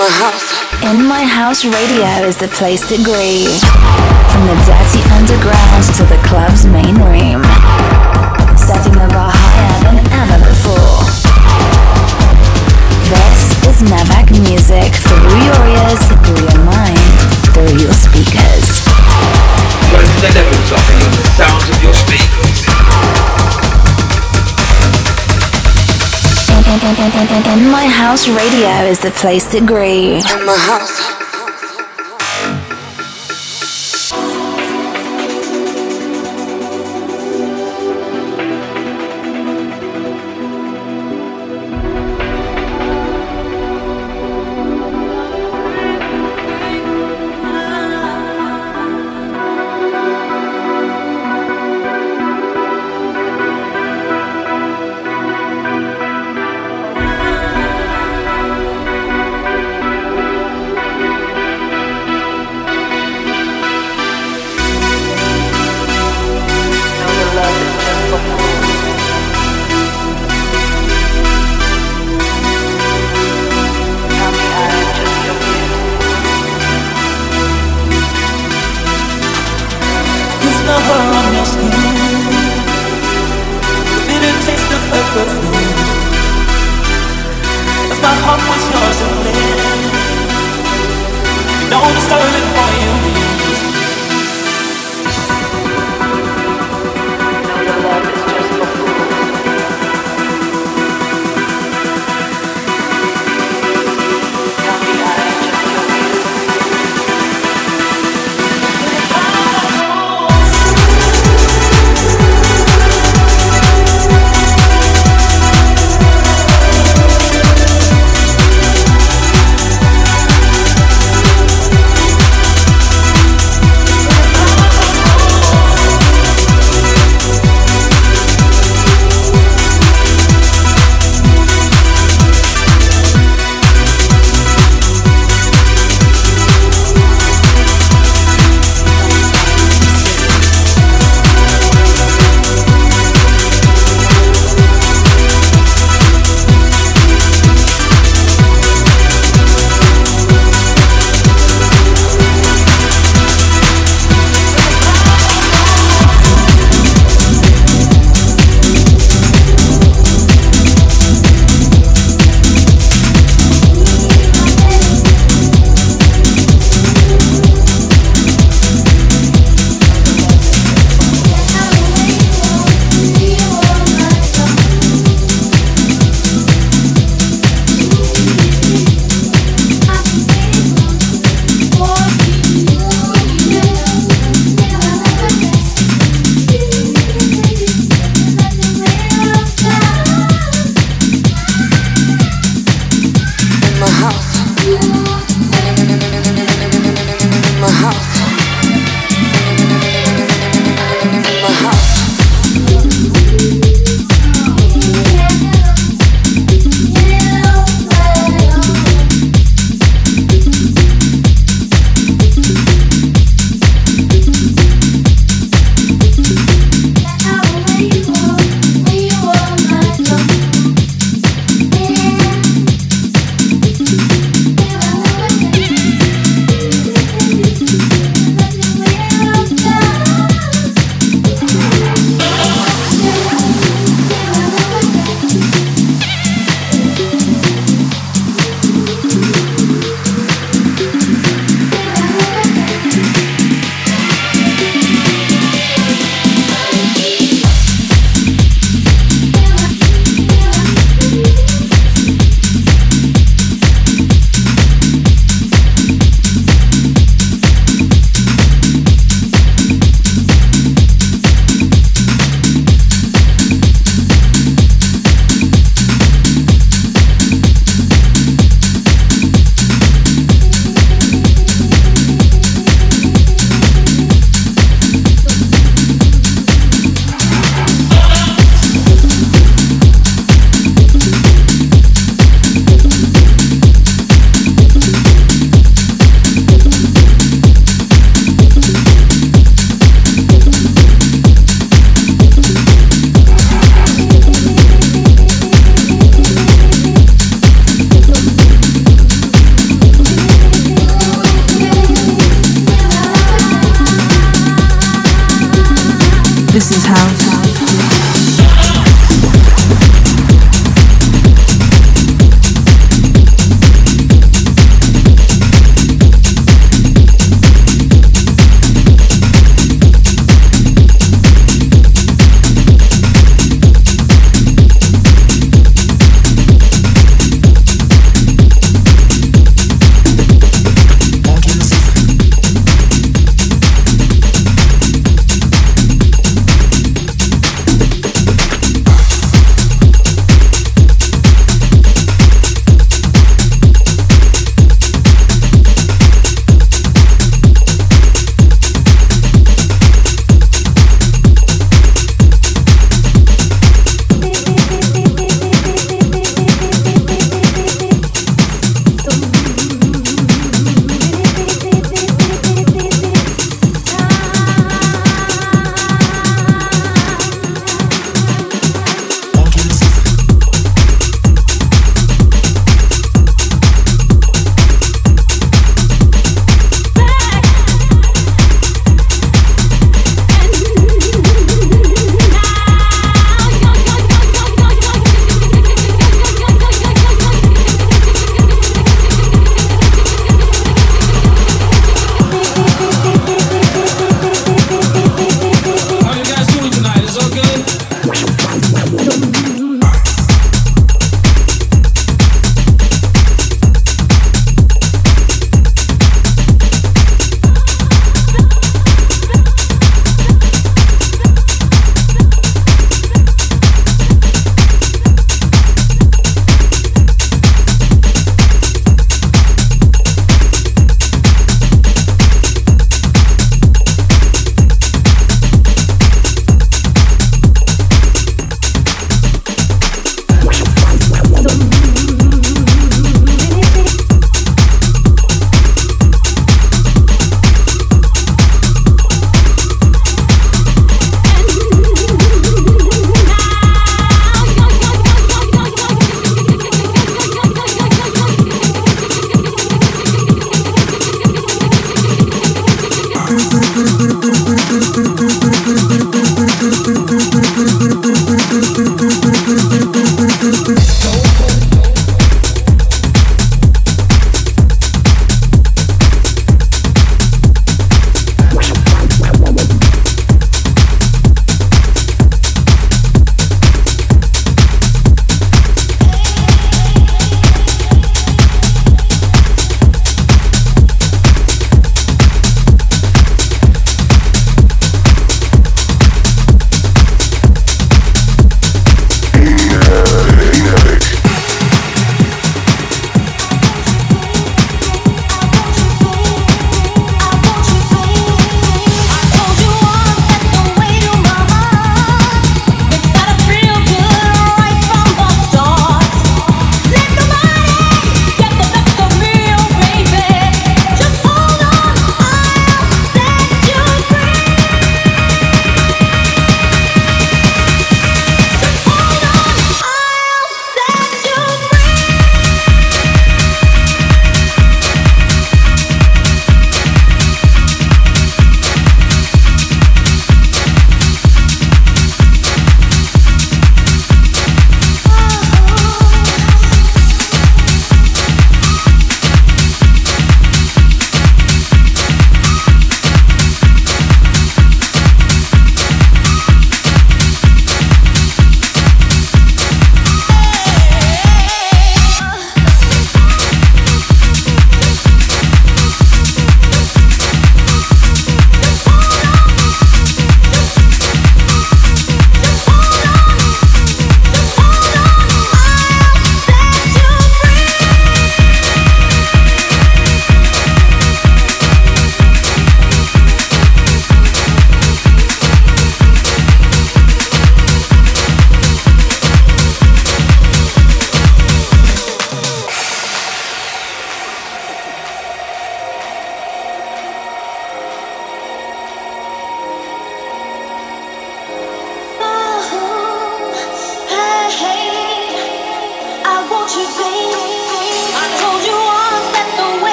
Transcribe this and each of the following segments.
In My House Radio is the place to groove. From the dirty underground to the club's main room. Setting the bar higher than ever before. This is Navak music through your ears, through your mind, through your speakers. Turning the levels up and the sounds In, in, in, in, My House Radio is the place to groove. In my house.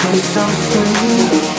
For a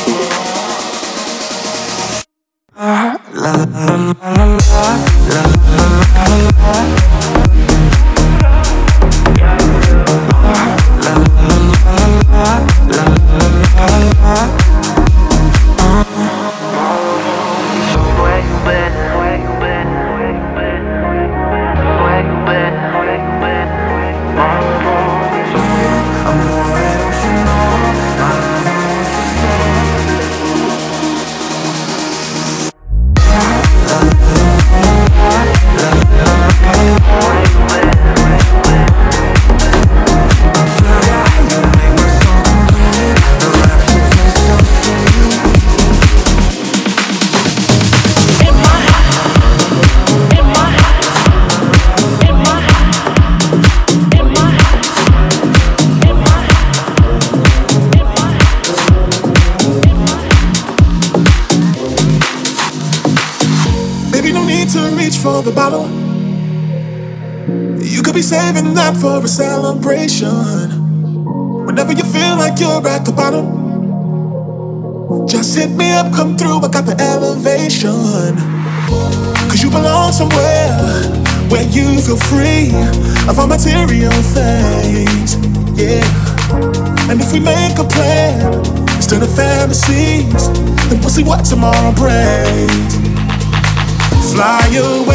of fantasies, then we'll see what tomorrow brings. Fly away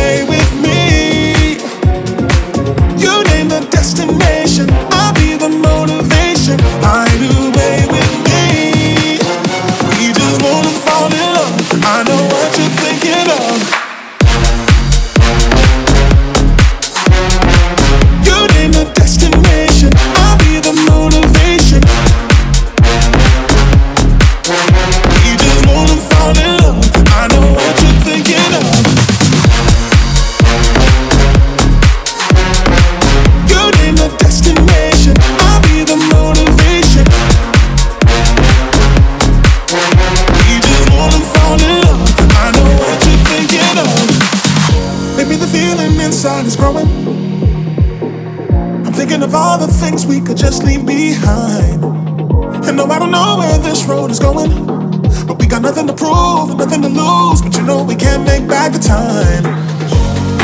time.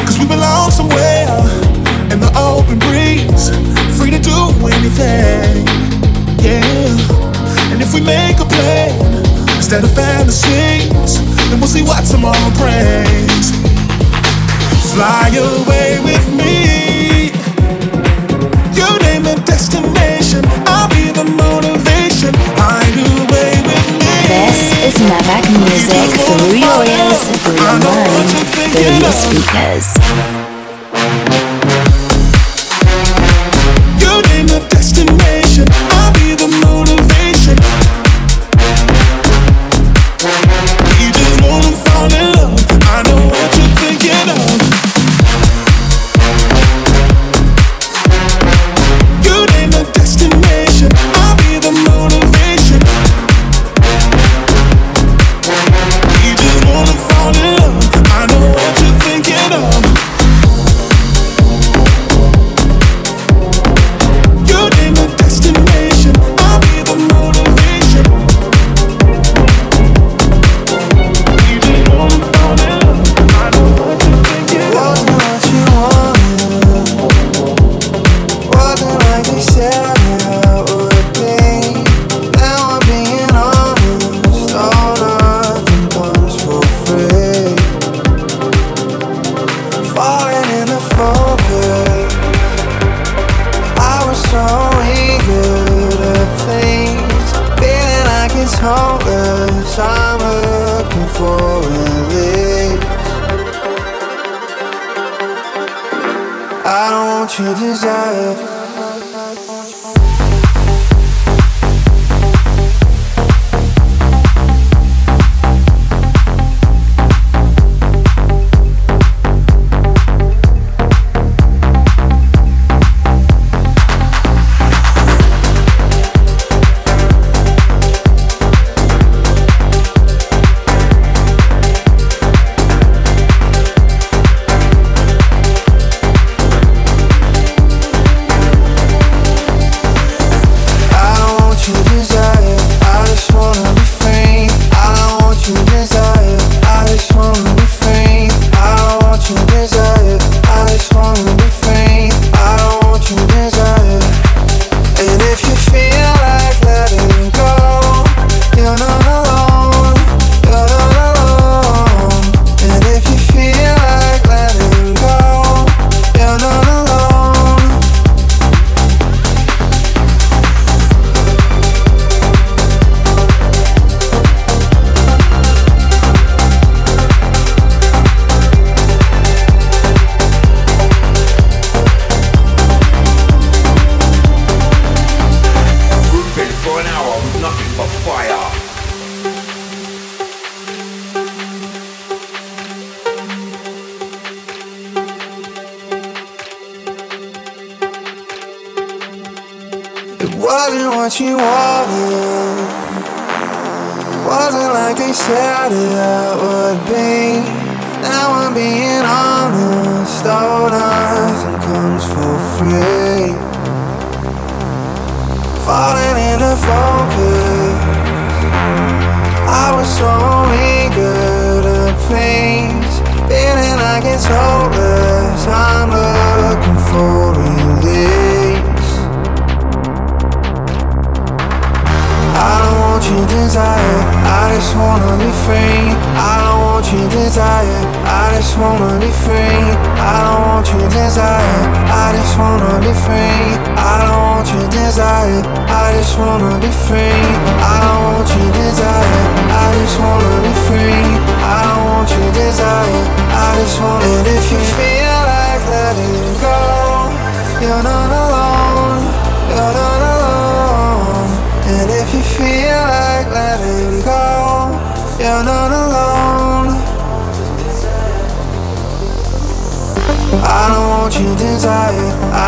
Cause we belong somewhere in the open breeze. Free to do anything. Yeah. And if we make a plan instead of fantasies, then we'll see what tomorrow brings. Fly away with me You name the destination. I'll be the motivation. Navak music through your ears, through your mind, through your speakers.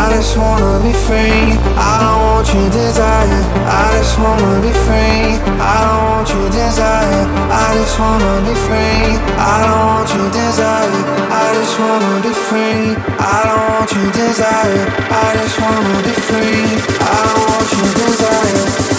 I just wanna be free. I don't want your desire. I just wanna be free. I don't want your desire. I just wanna be free. I don't want your desire. I just wanna be free. I don't want your desire. I just wanna be free. I don't want your desire.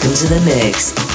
Welcome to the mix.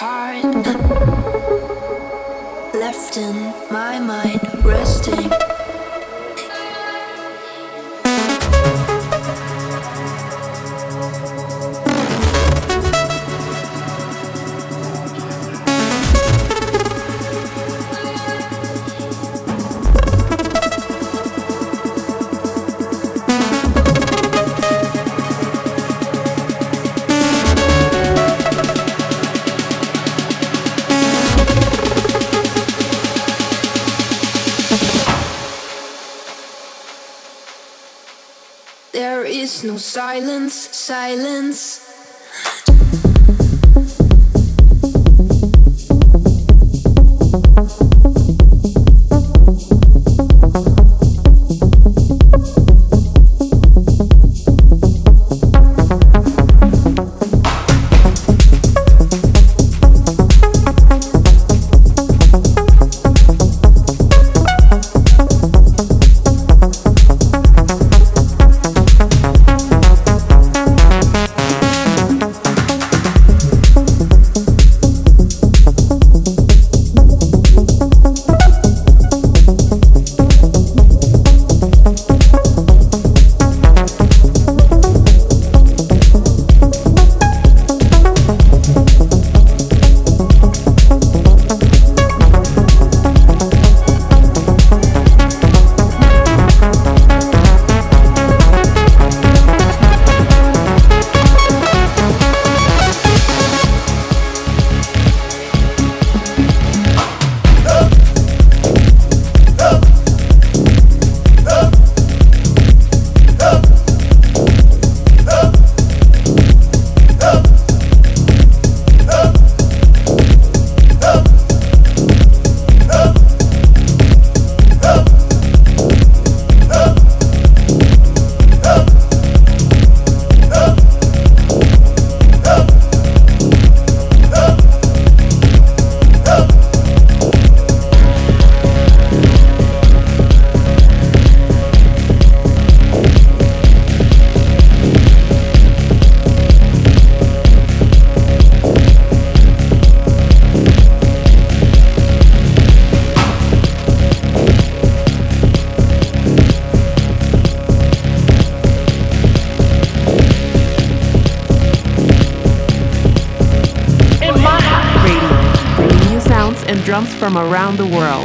Part left in my mind resting. Silence, silence. From around the world.